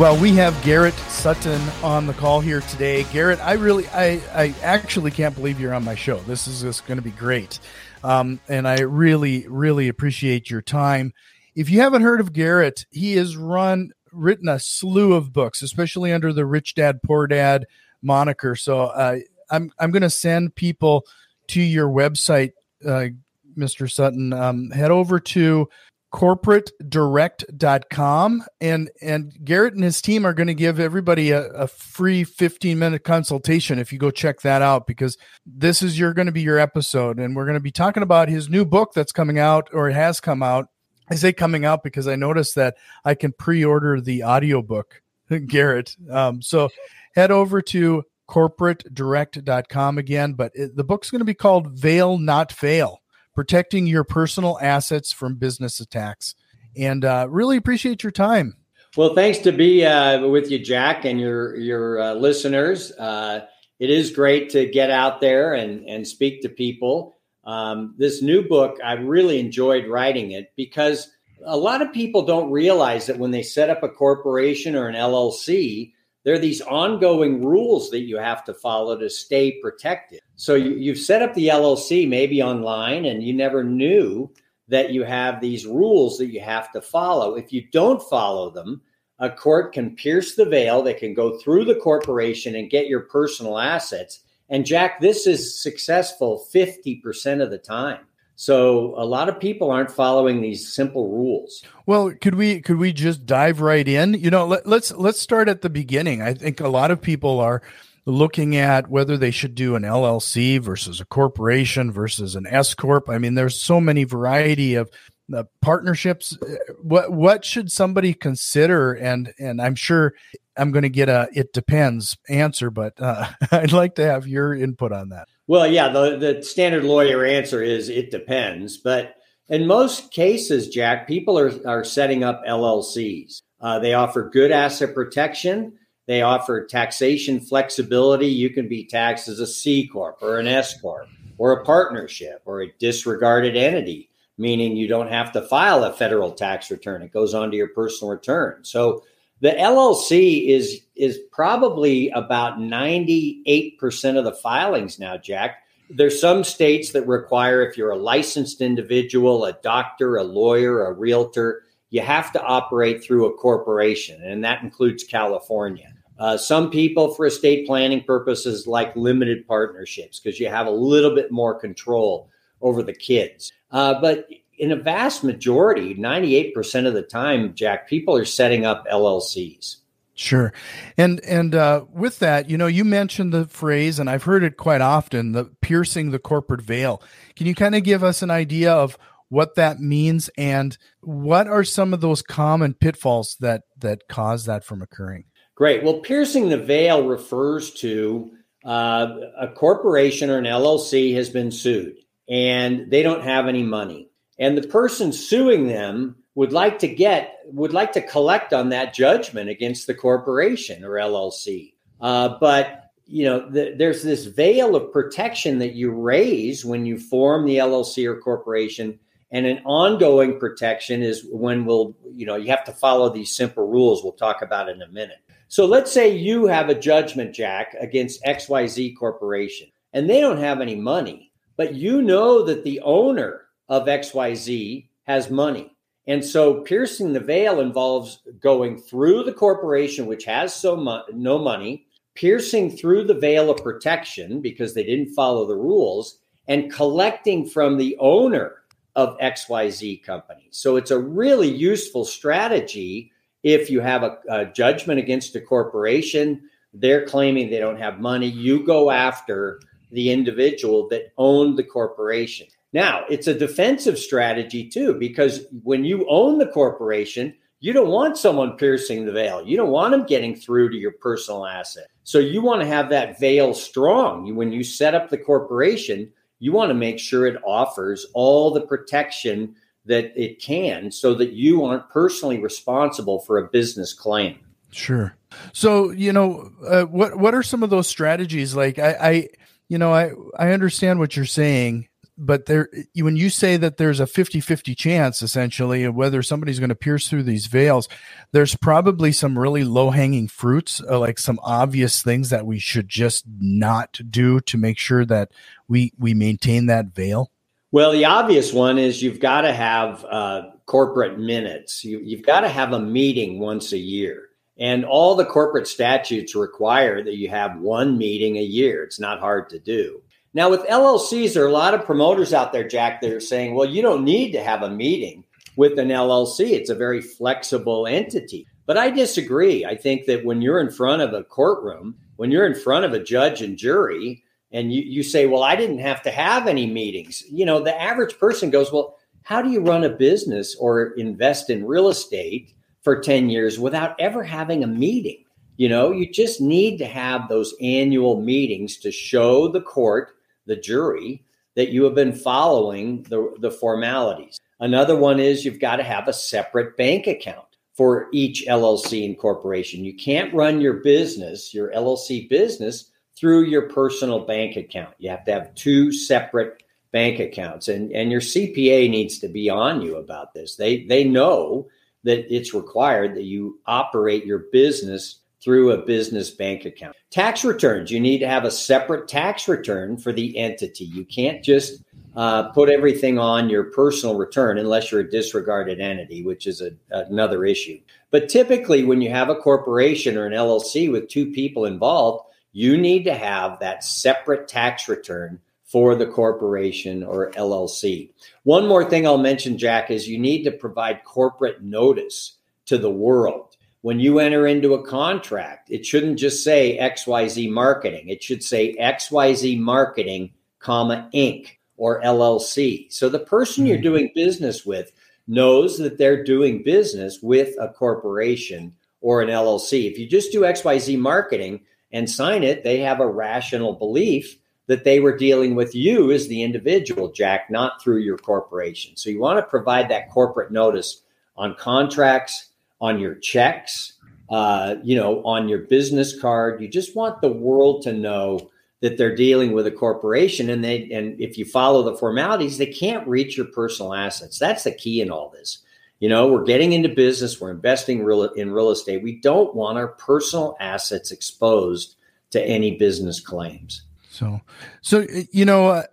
Well, we have Garrett Sutton on the call here today. Garrett, I really, I, I actually can't believe you're on my show. This is just going to be great. Um, and I really, really appreciate your time. If you haven't heard of Garrett, he has run, written a slew of books, especially under the Rich Dad Poor Dad moniker. So uh, I'm, I'm going to send people to your website, uh, Mr. Sutton. Um, head over to corporatedirect.com and and Garrett and his team are going to give everybody a, a, free 15 minute consultation if you go check that out because this is your going to be your episode. And we're going to be talking about his new book that's coming out or has come out. I say coming out because I noticed that I can pre-order the audiobook Garrett. Um, so head over to corporatedirect.com again but it, the book's going to be called Veil Not Fail protecting your personal assets from business attacks. And uh, really appreciate your time. Well, thanks to be uh, with you, Jack, and your your uh, listeners. Uh, it is great to get out there and and speak to people. Um, this new book, I really enjoyed writing it because a lot of people don't realize that when they set up a corporation or an LLC, there are these ongoing rules that you have to follow to stay protected. So you, have set up the LLC maybe online and you never knew that you have these rules that you have to follow. If you don't follow them, a court can pierce the veil, they can go through the corporation and get your personal assets. And Jack, this is successful 50% of the time. So a lot of people aren't following these simple rules. Well, could we could we just dive right in? You know, let, let's let's start at the beginning. I think a lot of people are looking at whether they should do an LLC versus a corporation versus an S corp. I mean, there's so many variety of uh, partnerships. What what should somebody consider? And and I'm sure I'm going to get a it depends answer, but uh, I'd like to have your input on that. Well, yeah, the, the standard lawyer answer is it depends. But in most cases, Jack, people are, are setting up LLCs. Uh, they offer good asset protection. They offer taxation flexibility. You can be taxed as a C Corp or an S Corp or a partnership or a disregarded entity, meaning you don't have to file a federal tax return. It goes onto your personal return. So the LLC is is probably about 98% of the filings now, Jack. There's some states that require if you're a licensed individual, a doctor, a lawyer, a realtor, you have to operate through a corporation, and that includes California. Uh, some people, for estate planning purposes, like limited partnerships because you have a little bit more control over the kids. Uh, but in a vast majority, 98% of the time, Jack, people are setting up LLCs. Sure. And and uh, with that, you know, you mentioned the phrase, and I've heard it quite often, the piercing the corporate veil. Can you kind of give us an idea of what that means and what are some of those common pitfalls that that cause that from occurring? Great. Well, piercing the veil refers to uh, a corporation or an LLC has been sued and they don't have any money and the person suing them would like to get would like to collect on that judgment against the corporation or LLC. Uh, but you know, the, there's this veil of protection that you raise when you form the LLC or corporation, and an ongoing protection is when we'll you know you have to follow these simple rules. We'll talk about in a minute. So let's say you have a judgment, Jack, against XYZ Corporation, and they don't have any money, but you know that the owner of XYZ has money. And so piercing the veil involves going through the corporation, which has so mu- no money, piercing through the veil of protection because they didn't follow the rules, and collecting from the owner of XYZ company. So it's a really useful strategy if you have a, a judgment against a corporation, they're claiming they don't have money, you go after the individual that owned the corporation. Now, it's a defensive strategy too, because when you own the corporation, you don't want someone piercing the veil. You don't want them getting through to your personal asset. So you want to have that veil strong. When you set up the corporation, you want to make sure it offers all the protection that it can so that you aren't personally responsible for a business claim. Sure. So, you know, uh, what what are some of those strategies like I I you know, I I understand what you're saying but there when you say that there's a 50-50 chance essentially of whether somebody's going to pierce through these veils there's probably some really low-hanging fruits uh, like some obvious things that we should just not do to make sure that we we maintain that veil? Well the obvious one is you've got to have uh, corporate minutes. You, you've got to have a meeting once a year. And all the corporate statutes require that you have one meeting a year. It's not hard to do now, with LLCs, there are a lot of promoters out there, Jack, that are saying, well, you don't need to have a meeting with an LLC. It's a very flexible entity. But I disagree. I think that when you're in front of a courtroom, when you're in front of a judge and jury, and you, you say, well, I didn't have to have any meetings, you know, the average person goes, well, how do you run a business or invest in real estate for 10 years without ever having a meeting? You know, you just need to have those annual meetings to show the court the jury that you have been following the, the formalities. Another one is you've got to have a separate bank account for each LLC and corporation. You can't run your business, your LLC business, through your personal bank account. You have to have two separate bank accounts, and, and your CPA needs to be on you about this. They they know that it's required that you operate your business through a business bank account. Tax returns, you need to have a separate tax return for the entity. You can't just uh, put everything on your personal return unless you're a disregarded entity, which is a, another issue. But typically, when you have a corporation or an LLC with two people involved, you need to have that separate tax return for the corporation or LLC. One more thing I'll mention, Jack, is you need to provide corporate notice to the world when you enter into a contract, it shouldn't just say XYZ marketing. It should say XYZ marketing, comma, Inc. or LLC. So the person you're hmm. doing business with knows that they're doing business with a corporation or an LLC. If you just do XYZ marketing and sign it, they have a rational belief that they were dealing with you as the individual, Jack, not through your corporation. So you want to provide that corporate notice on contracts on your checks, uh, you know, on your business card. You just want the world to know that they're dealing with a corporation and they and if you follow the formalities, they can't reach your personal assets. That's the key in all this. You know, we're getting into business, we're investing real, in real estate. We don't want our personal assets exposed to any business claims. So, so you know, uh,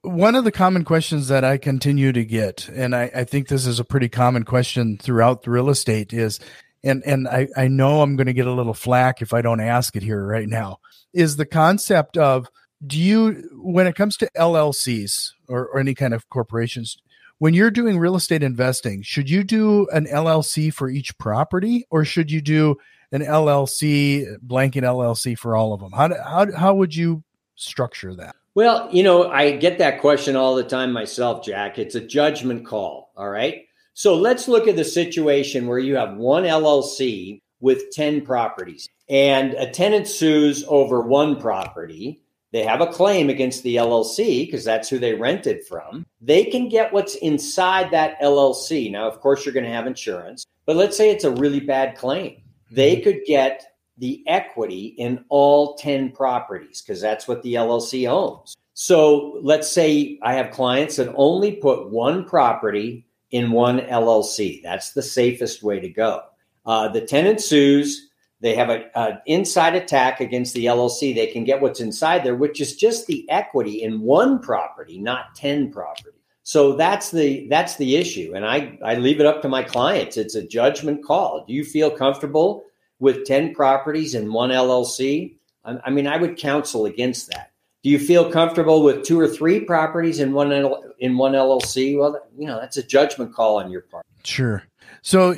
one of the common questions that I continue to get, and I, I think this is a pretty common question throughout the real estate, is, and and I, I know I'm going to get a little flack if I don't ask it here right now, is the concept of do you when it comes to LLCs or, or any kind of corporations, when you're doing real estate investing, should you do an LLC for each property, or should you do an LLC blanket LLC for all of them? How how how would you structure that? Well, you know, I get that question all the time myself, Jack. It's a judgment call. All right. So let's look at the situation where you have one LLC with 10 properties and a tenant sues over one property. They have a claim against the LLC because that's who they rented from. They can get what's inside that LLC. Now, of course, you're going to have insurance, but let's say it's a really bad claim. They mm-hmm. could get the equity in all 10 properties because that's what the LLC owns. So let's say I have clients that only put one property in one LLC. That's the safest way to go. Uh, the tenant sues. They have an inside attack against the LLC. They can get what's inside there, which is just the equity in one property, not 10 properties. So that's the that's the issue. And I, I leave it up to my clients. It's a judgment call. Do you feel comfortable with 10 properties in one LLC, I, mean, I would counsel against that. Do you feel comfortable with two or three properties in one in one LLC? Well, you know, that's a judgment call on your part. Sure. So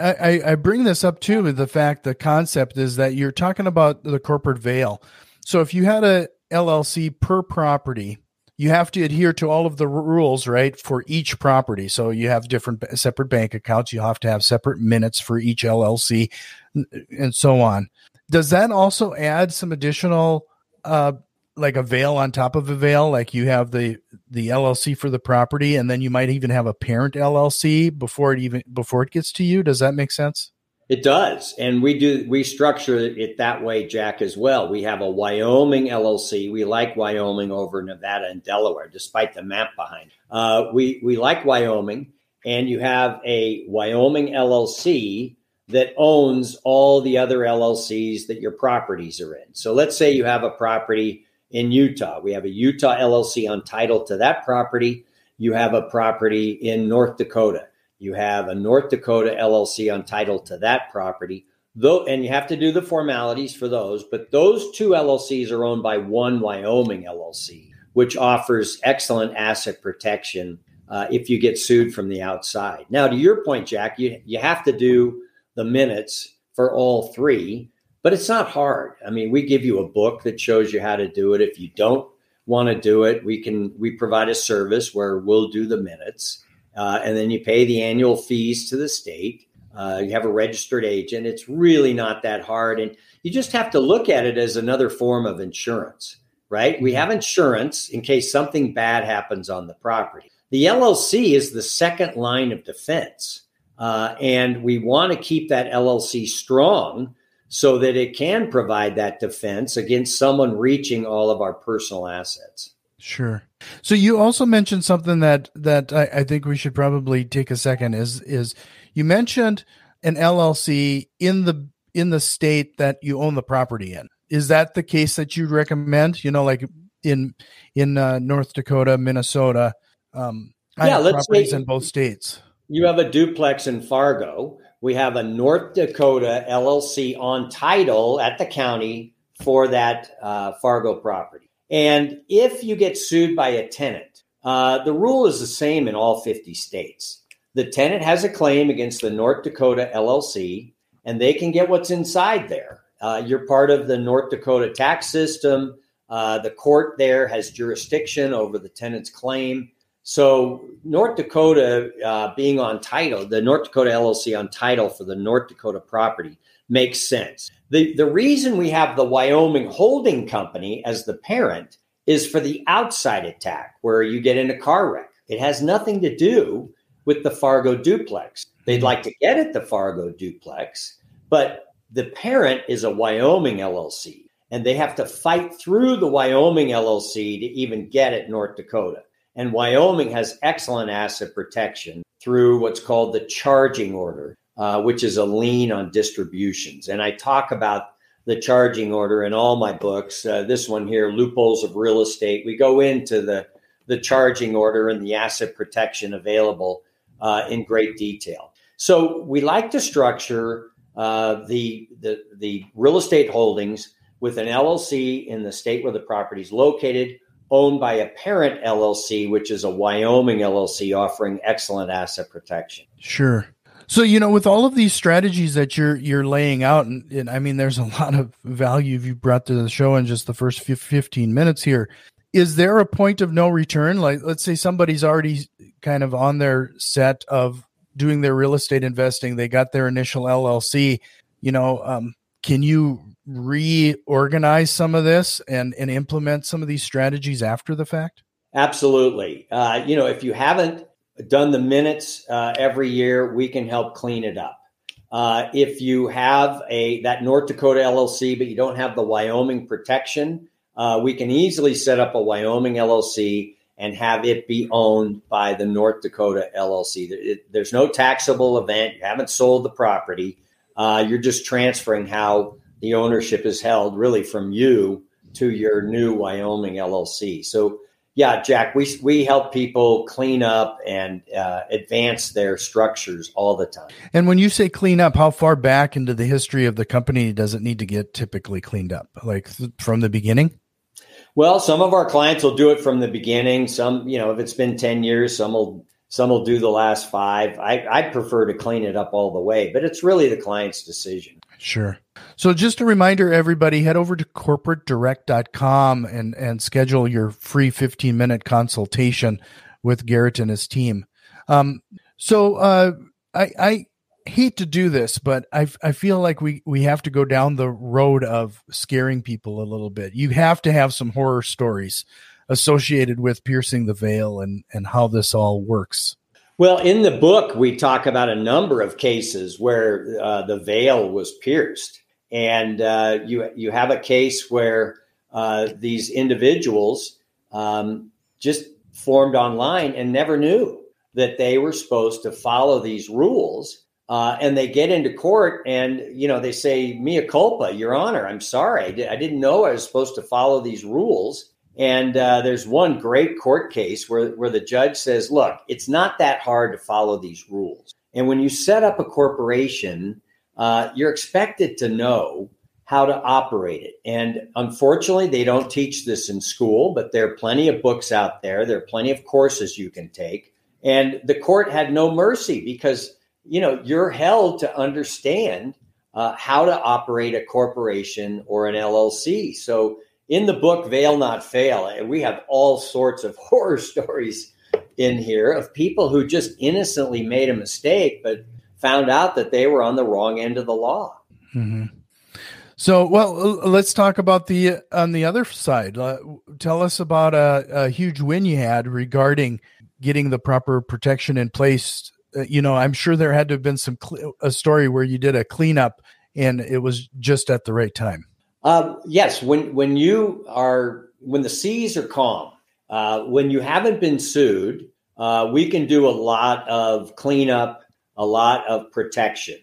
I, I bring this up too with the fact the concept is that you're talking about the corporate veil. So if you had a LLC per property, you have to adhere to all of the rules, right, for each property. So you have different separate bank accounts. You have to have separate minutes for each LLC, and so on. does that also add some additional uh like a veil on top of a veil like you have the the llc for the property and then you might even have a parent llc before it even before it gets to you does that make sense it does and we do we structure it that way jack as well we have a wyoming llc we like wyoming over nevada and delaware despite the map behind uh, we we like wyoming and you have a wyoming llc that owns all the other llcs that your properties are in so let's say you have a property in Utah. We have a Utah LLC on title to that property. You have a property in North Dakota. You have a North Dakota LLC on title to that property. Though, and you have to do the formalities for those, but those two LLCs are owned by one Wyoming LLC, which offers excellent asset protection uh, if you get sued from the outside. Now, to your point, Jack, you, you have to do the minutes for all three but it's not hard. I mean, we give you a book that shows you how to do it. If you don't want to do it, we can we provide a service where we'll do the minutes, uh, and then you pay the annual fees to the state. Uh, you have a registered agent. It's really not that hard, and you just have to look at it as another form of insurance, right? We have insurance in case something bad happens on the property. The LLC is the second line of defense, uh, and we want to keep that LLC strong so that it can provide that defense against someone reaching all of our personal assets. Sure. So you also mentioned something that that I, I, think we should probably take a second is is you mentioned an LLC in the in the state that you own the property in. Is that the case that you'd recommend? You know, like in in uh, North Dakota, Minnesota. Um, yeah, let's properties say in both states. You have a duplex in Fargo we have a North Dakota LLC on title at the county for that uh, Fargo property. And if you get sued by a tenant, uh, the rule is the same in all 50 states. The tenant has a claim against the North Dakota LLC, and they can get what's inside there. Uh, you're part of the North Dakota tax system. Uh, the court there has jurisdiction over the tenant's claim. So North Dakota uh, being on title, the North Dakota LLC on title for the North Dakota property makes sense. The the reason we have the Wyoming holding company as the parent is for the outside attack where you get in a car wreck. It has nothing to do with the Fargo duplex. They'd hmm. like to get at the Fargo duplex, but the parent is a Wyoming LLC and they have to fight through the Wyoming LLC to even get at North Dakota. And Wyoming has excellent asset protection through what's called the charging order, uh, which is a lien on distributions. And I talk about the charging order in all my books. Uh, this one here, Loopholes of Real Estate. We go into the, the charging order and the asset protection available uh, in great detail. So we like to structure uh, the, the, the real estate holdings with an LLC in the state where the property is located owned by a parent LLC, which is a Wyoming LLC offering excellent asset protection. Sure. So you know, with all of these strategies that you're you're laying out, and, and I mean, there's a lot of value you brought to the show in just the first 15 minutes here. Is there a point of no return? Like, let's say somebody's already kind of on their set of doing their real estate investing. They got their initial LLC. You know, um, can you reorganize some of this and and implement some of these strategies after the fact? Absolutely. Uh, you know, if you haven't done the minutes uh, every year, we can help clean it up. Uh, if you have a that North Dakota LLC, but you don't have the Wyoming protection, uh, we can easily set up a Wyoming LLC and have it be owned by the North Dakota LLC. It, there's no taxable event. You haven't sold the property. Uh, you're just transferring how the ownership is held really from you to your new Wyoming LLC. So, yeah, Jack, we we help people clean up and uh, advance their structures all the time. And when you say clean up, how far back into the history of the company does it need to get typically cleaned up? Like th- from the beginning? Well, some of our clients will do it from the beginning. Some, you know, if it's been ten years, some will some will do the last five. I I prefer to clean it up all the way, but it's really the client's decision. Sure. So just a reminder, everybody, head over to corporatedirect.com and, and schedule your free 15 minute consultation with Garrett and his team. Um, so uh, I, I hate to do this, but I I feel like we we have to go down the road of scaring people a little bit. You have to have some horror stories associated with piercing the veil and and how this all works. Well, in the book, we talk about a number of cases where uh, the veil was pierced, and uh, you you have a case where uh, these individuals um, just formed online and never knew that they were supposed to follow these rules. Uh, and they get into court and you know they say mea culpa your honor i'm sorry. I, di- I didn't know i was supposed to follow these rules and uh, there's one great court case where, where the judge says look it's not that hard to follow these rules and when you set up a corporation uh, you're expected to know how to operate it. And unfortunately, they don't teach this in school, but there are plenty of books out there. There are plenty of courses you can take. And the court had no mercy because, you know, you're held to understand uh, how to operate a corporation or an LLC. So in the book, Veil Not Fail, eh, we have all sorts of horror stories in here of people who just innocently made a mistake, but found out that they were on the wrong end of the law. Mm-hmm. So, well, let's talk about the on the other side. Uh, tell us about a, a, huge win you had regarding getting the proper protection in place. Uh, you know, I'm sure there had to have been some cl- a story where you did a cleanup and it was just at the right time. Uh, yes, when when you are when the seas are calm, uh, when you haven't been sued, uh, we can do a lot of cleanup, a lot of protection.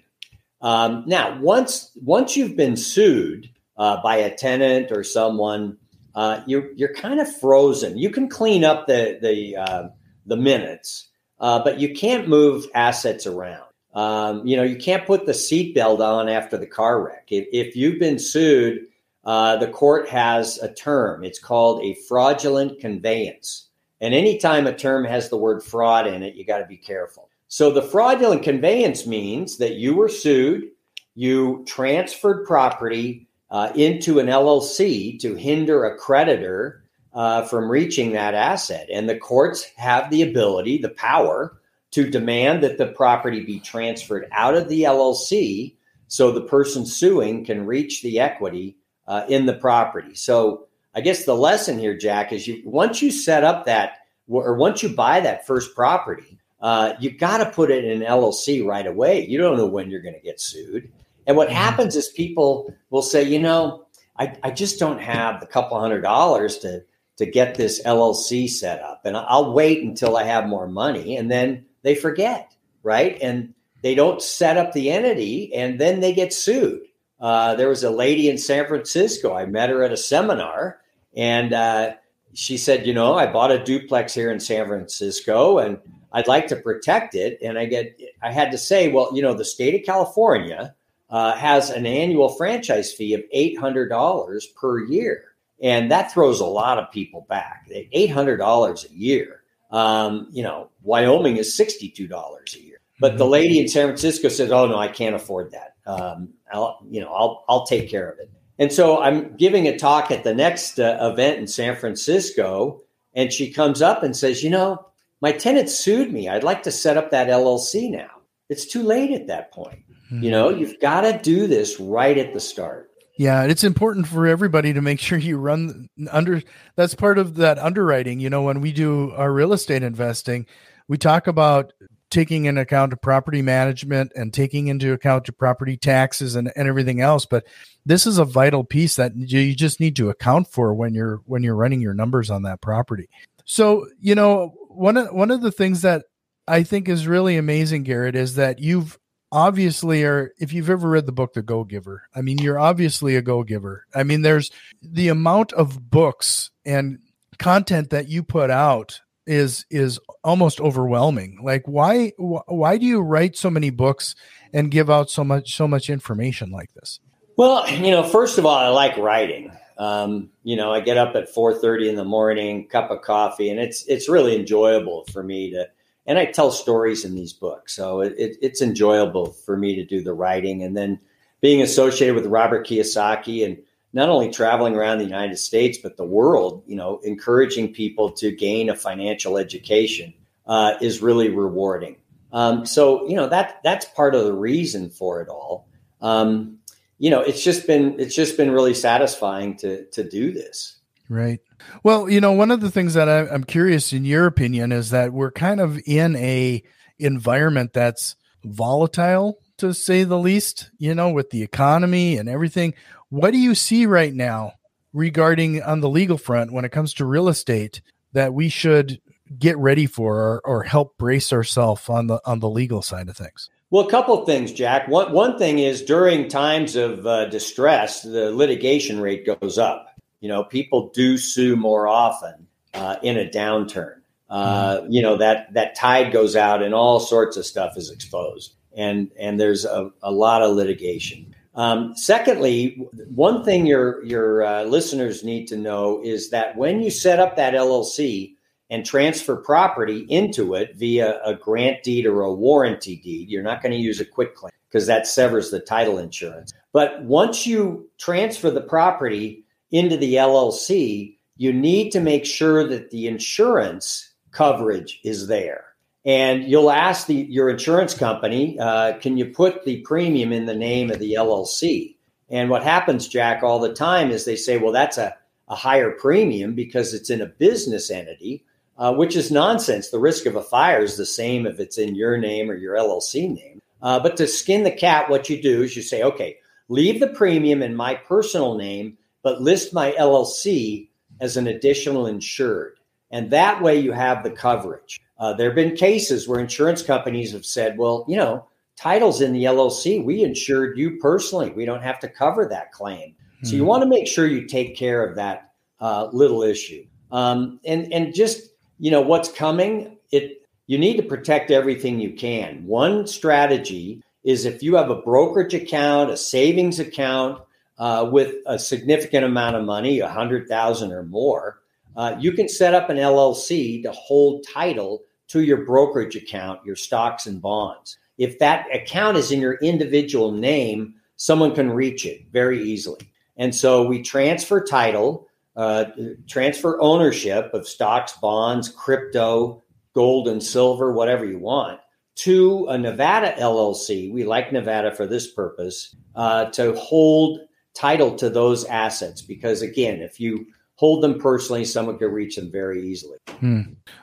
Um, now, once once you've been sued uh, by a tenant or someone, uh, you're you're kind of frozen. You can clean up the the uh, the minutes, but you can't move assets around. Um, you know, you can't put the seatbelt on after the car wreck. If, if you've been sued, uh, the court has a term. It's called a fraudulent conveyance. And anytime a term has the word fraud in it, you got to be careful. So the fraudulent conveyance means that you were sued, you transferred property uh, into an LLC to hinder a creditor uh, from reaching that asset. And the courts have the ability, the power to demand that the property be transferred out of the LLC so the person suing can reach the equity uh, in the property. So I guess the lesson here, Jack, is you once you set up that or once you buy that first property, uh, you got to put it in an LLC right away. You don't know when you're going to get sued. And what mm-hmm. happens is people will say, you know, I, I just don't have the couple hundred dollars to to get this LLC set up, and I'll wait until I have more money, and then they forget, right? And they don't set up the entity, and then they get sued. Uh, there was a lady in San Francisco. I met her at a seminar, and uh, she said, "You know, I bought a duplex here in San Francisco, and I'd like to protect it. And I get, I had to say, well, you know, the state of California uh, has an annual franchise fee of $800 per year. And that throws a lot of people back. $800 a year. Um, you know, Wyoming is $62 a year. But the mm-hmm. lady in San Francisco says, "Oh no, I can't afford that. Um, I'll, you know, I'll I'll take care of it." And so I'm giving a talk at the next uh, event in San Francisco, and she comes up and says, "You know, my tenant sued me. I'd like to set up that LLC now. It's too late at that point. Mm-hmm. You know, you've got to do this right at the start. Yeah, it's important for everybody to make sure you run under that's part of that underwriting. You know, when we do our real estate investing, we talk about taking into account property management and taking into account the property taxes and, and everything else. But this is a vital piece that you just need to account for when you're when you're running your numbers on that property. So, you know, one of one of the things that I think is really amazing, Garrett, is that you've obviously are if you've ever read the book The Go Giver, I mean, you're obviously a go giver. I mean, there's the amount of books and content that you put out is is almost overwhelming. Like why why do you write so many books and give out so much so much information like this? Well, you know, first of all, I like writing. Um, you know, I get up at 4:30 in the morning, cup of coffee, and it's it's really enjoyable for me to. And I tell stories in these books, so it, it, it's enjoyable for me to do the writing, and then being associated with Robert Kiyosaki, and not only traveling around the United States but the world. You know, encouraging people to gain a financial education uh, is really rewarding. Um, so you know that that's part of the reason for it all. Um, you know, it's just been it's just been really satisfying to to do this. Right. Well, you know, one of the things that I, I'm curious in your opinion is that we're kind of in a environment that's volatile to say the least. You know, with the economy and everything. What do you see right now regarding on the legal front when it comes to real estate that we should get ready for or, or help brace ourselves on the on the legal side of things? Well, a couple of things, Jack. One one thing is during times of uh, distress, the litigation rate goes up. You know, people do sue more often uh, in a downturn. Uh, mm-hmm. You know that that tide goes out, and all sorts of stuff is exposed, and and there's a, a lot of litigation. Um, secondly, one thing your your uh, listeners need to know is that when you set up that LLC, and transfer property into it via a grant deed or a warranty deed. You're not going to use a quit claim because that severs the title insurance. But once you transfer the property into the LLC, you need to make sure that the insurance coverage is there. And you'll ask the, your insurance company, uh, can you put the premium in the name of the LLC? And what happens, Jack, all the time is they say, well, that's a, a higher premium because it's in a business entity uh, which is nonsense. The risk of a fire is the same if it's in your name or your LLC name. Uh, but to skin the cat, what you do is you say, okay, leave the premium in my personal name, but list my LLC as an additional insured. And that way you have the coverage. Uh, there have been cases where insurance companies have said, well, you know, titles in the LLC, we insured you personally. We don't have to cover that claim. Mm-hmm. So you hmm. want to make sure you take care of that uh, little issue. Um, and, and just you know what's coming it you need to protect everything you can one strategy is if you have a brokerage account a savings account uh, with a significant amount of money a hundred thousand or more uh, you can set up an llc to hold title to your brokerage account your stocks and bonds. If that account is in your individual name someone can reach it very easily. And so we transfer title uh, transfer ownership of stocks, bonds, crypto, gold and silver, whatever you want, to a Nevada LLC. We like Nevada for this purpose uh, to hold title to those assets. Because, again, if you hold them personally, someone can reach them very easily. Hmm.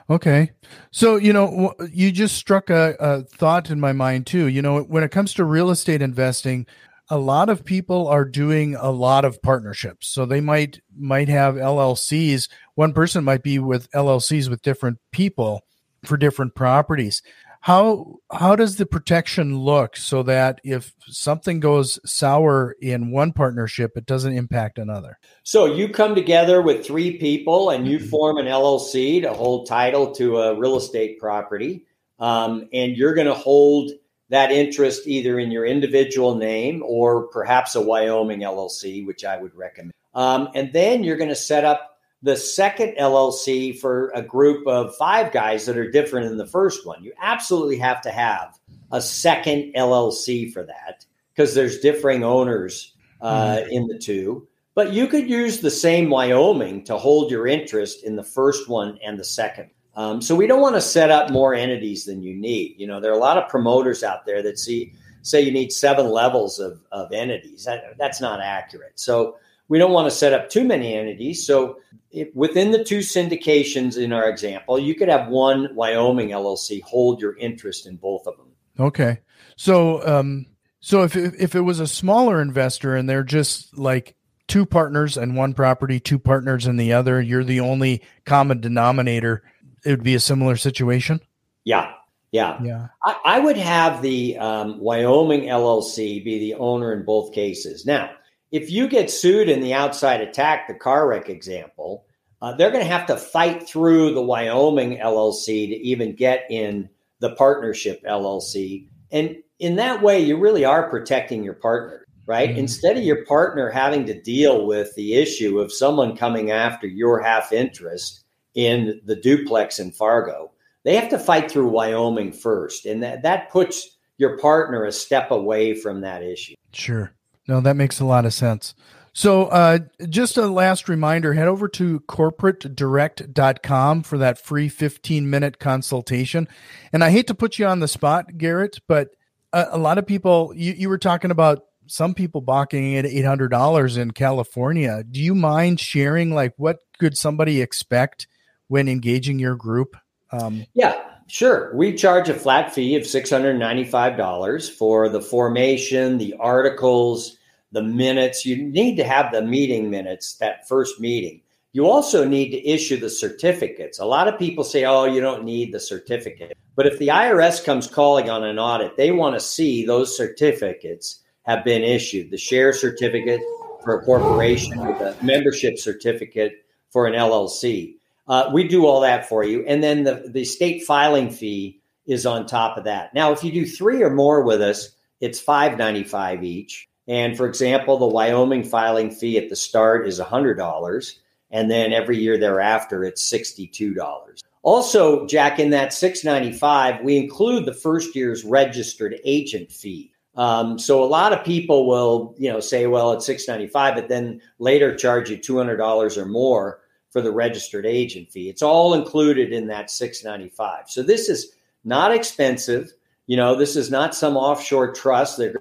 Okay. So, you know, you just struck a, a, thought in my mind too. You know, when it comes to real estate investing, a lot of people are doing a lot of partnerships so they might might have llcs one person might be with llcs with different people for different properties how how does the protection look so that if something goes sour in one partnership it doesn't impact another so you come together with three people and you mm-hmm. form an llc to hold title to a real estate property um, and you're going to hold that interest either in your individual name or perhaps a Wyoming LLC, which I would recommend. Um, and then you're going to set up the second LLC for a group of five guys that are different than the first one. You absolutely have to have a second LLC for that because there's differing owners uh, mm. in the two. But you could use the same Wyoming to hold your interest in the first one and the second. Um, so we don't want to set up more entities than you need. You know, there are a lot of promoters out there that see say you need seven levels of, of entities. That, that's not accurate. So we don't want to set up too many entities. So if, within the two syndications in our example, you could have one Wyoming LLC hold your interest in both of them. Okay. So um, so if if it was a smaller investor and they're just like two partners and one property, two partners in the other, you're the only common denominator it would be a similar situation. Yeah, yeah, yeah. I, I would have the um, Wyoming LLC be the owner in both cases. Now, if you get sued in the outside attack, the car wreck example, uh, they're going to have to fight through the Wyoming LLC to even get in the partnership LLC. And in that way, you really are protecting your partner, right? Mm-hmm. Instead of your partner having to deal with the issue of someone coming after your half interest in the duplex in Fargo, they have to fight through Wyoming first. And that, that puts your partner a step away from that issue. Sure. No, that makes a lot of sense. So, uh, just a last reminder head over to corporatedirect.com for that free 15 minute consultation. And I hate to put you on the spot, Garrett, but a, a lot of people, you, you were talking about some people balking at $800 in California. Do you mind sharing, like, what could somebody expect when engaging your group? Um, yeah, sure. We charge a flat fee of $695 for the formation, the articles, the minutes. You need to have the meeting minutes, that first meeting. You also need to issue the certificates. A lot of people say, oh, you don't need the certificate. But if the IRS comes calling on an audit, they want to see those certificates have been issued the share certificate for a corporation, the membership certificate for an LLC. Uh, we do all that for you. And then the, the state filing fee is on top of that. Now, if you do three or more with us, it's $5.95 each. And for example, the Wyoming filing fee at the start is $100. And then every year thereafter, it's $62. Also, Jack, in that 695, we include the first year's registered agent fee. Um, so a lot of people will, you know, say, well, it's 695, but then later charge you $200 or more for the registered agent fee. It's all included in that 695. So this is not expensive. You know, this is not some offshore trust they're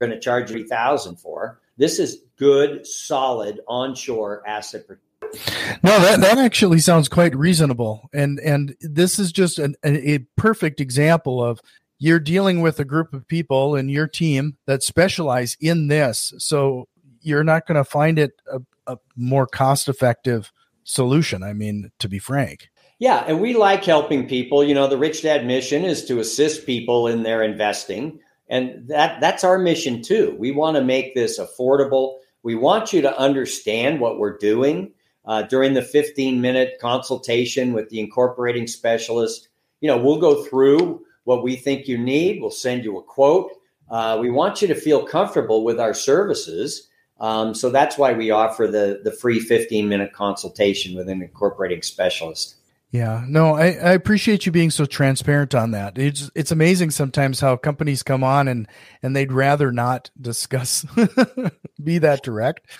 going to charge you 3000 for. This is good, solid onshore asset protection. No, that, that actually sounds quite reasonable. And and this is just an, a perfect example of you're dealing with a group of people in your team that specialize in this. So you're not going to find it a, a more cost effective solution. I mean, to be frank. Yeah, and we like helping people. You know, the Rich Dad mission is to assist people in their investing, and that that's our mission too. We want to make this affordable. We want you to understand what we're doing uh, during the 15 minute consultation with the incorporating specialist. You know, we'll go through what we think you need. We'll send you a quote. Uh, we want you to feel comfortable with our services um, so that's why we offer the the free 15 minute consultation with an incorporating specialist. Yeah, no, I, I appreciate you being so transparent on that. It's it's amazing sometimes how companies come on and and they'd rather not discuss be that direct.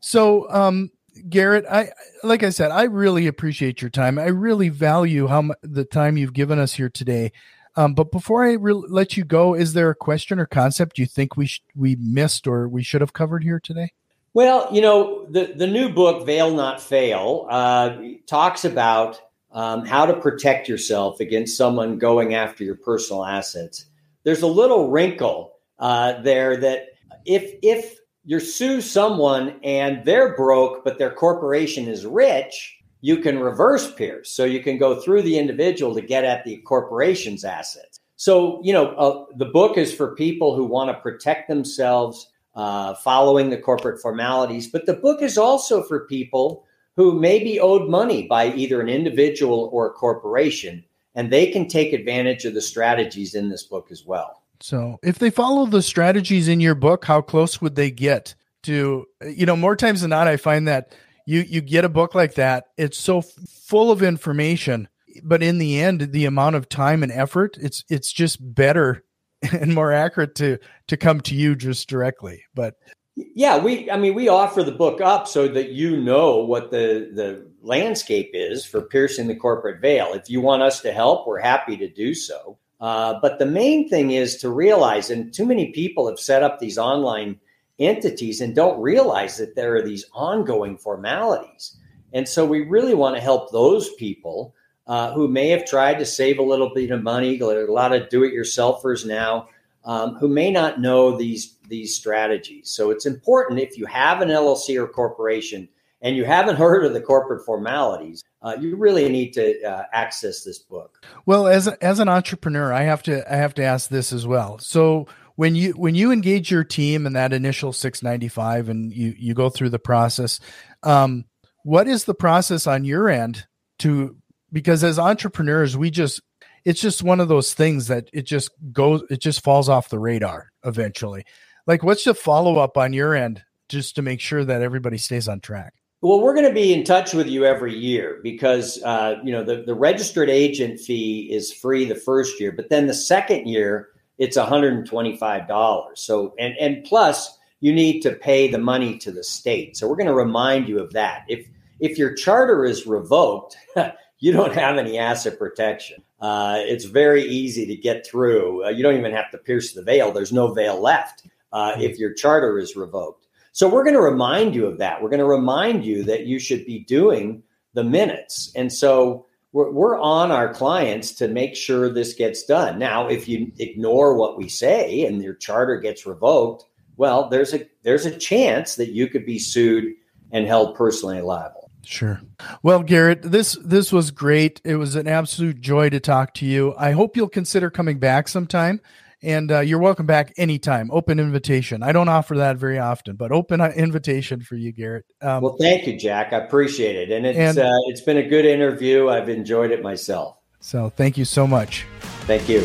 So, um, Garrett, I like I said, I really appreciate your time. I really value how m- the time you've given us here today. Um, but before I re- let you go, is there a question or concept you think we sh- we missed or we should have covered here today? Well, you know, the the new book "Veil Not Fail" uh, talks about um, how to protect yourself against someone going after your personal assets. There's a little wrinkle uh, there that if if you sue someone and they're broke, but their corporation is rich, you can reverse pierce. So you can go through the individual to get at the corporation's assets. So, you know, uh, the book is for people who want to protect themselves uh, following the corporate formalities, but the book is also for people who may be owed money by either an individual or a corporation, and they can take advantage of the strategies in this book as well. So, if they follow the strategies in your book, how close would they get to, you know, more times than not, I find that you you get a book like that it's so f- full of information but in the end the amount of time and effort it's it's just better and more accurate to to come to you just directly but yeah we i mean we offer the book up so that you know what the the landscape is for piercing the corporate veil if you want us to help we're happy to do so uh, but the main thing is to realize and too many people have set up these online entities and don't realize that there are these ongoing formalities. And so we really want to help those people uh, who may have tried to save a little bit of money. There are a lot of do-it-yourselfers now um, who may not know these these strategies. So it's important if you have an LLC or corporation and you haven't heard of the corporate formalities, uh, you really need to uh, access this book. Well, as as an entrepreneur, I have to I have to ask this as well. So when you when you engage your team in that initial 695 and you you go through the process um, what is the process on your end to because as entrepreneurs we just it's just one of those things that it just goes it just falls off the radar eventually like what's the follow up on your end just to make sure that everybody stays on track well we're going to be in touch with you every year because uh, you know the, the registered agent fee is free the first year but then the second year it's $125. So and and plus you need to pay the money to the state. So we're going to remind you of that. If if your charter is revoked, you don't have any asset protection. Uh, it's very easy to get through. Uh, you don't even have to pierce the veil. There's no veil left uh, if your charter is revoked. So we're going to remind you of that. We're going to remind you that you should be doing the minutes. And so we're, we're on our clients to make sure this gets done. Now, if you ignore what we say and your charter gets revoked, well, there's a there's a chance that you could be sued and held personally liable. Sure. Well, Garrett, this this was great. It was an absolute joy to talk to you. I hope you'll consider coming back sometime and uh, you're welcome back anytime. Open invitation. I don't offer that very often, but open uh, invitation for you, Garrett. Um, well, thank you, Jack. I appreciate it, and it's and, uh, it's been a good interview. I've enjoyed it myself. So, thank you so much. Thank you.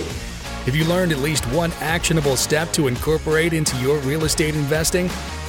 Have you learned at least one actionable step to incorporate into your real estate investing?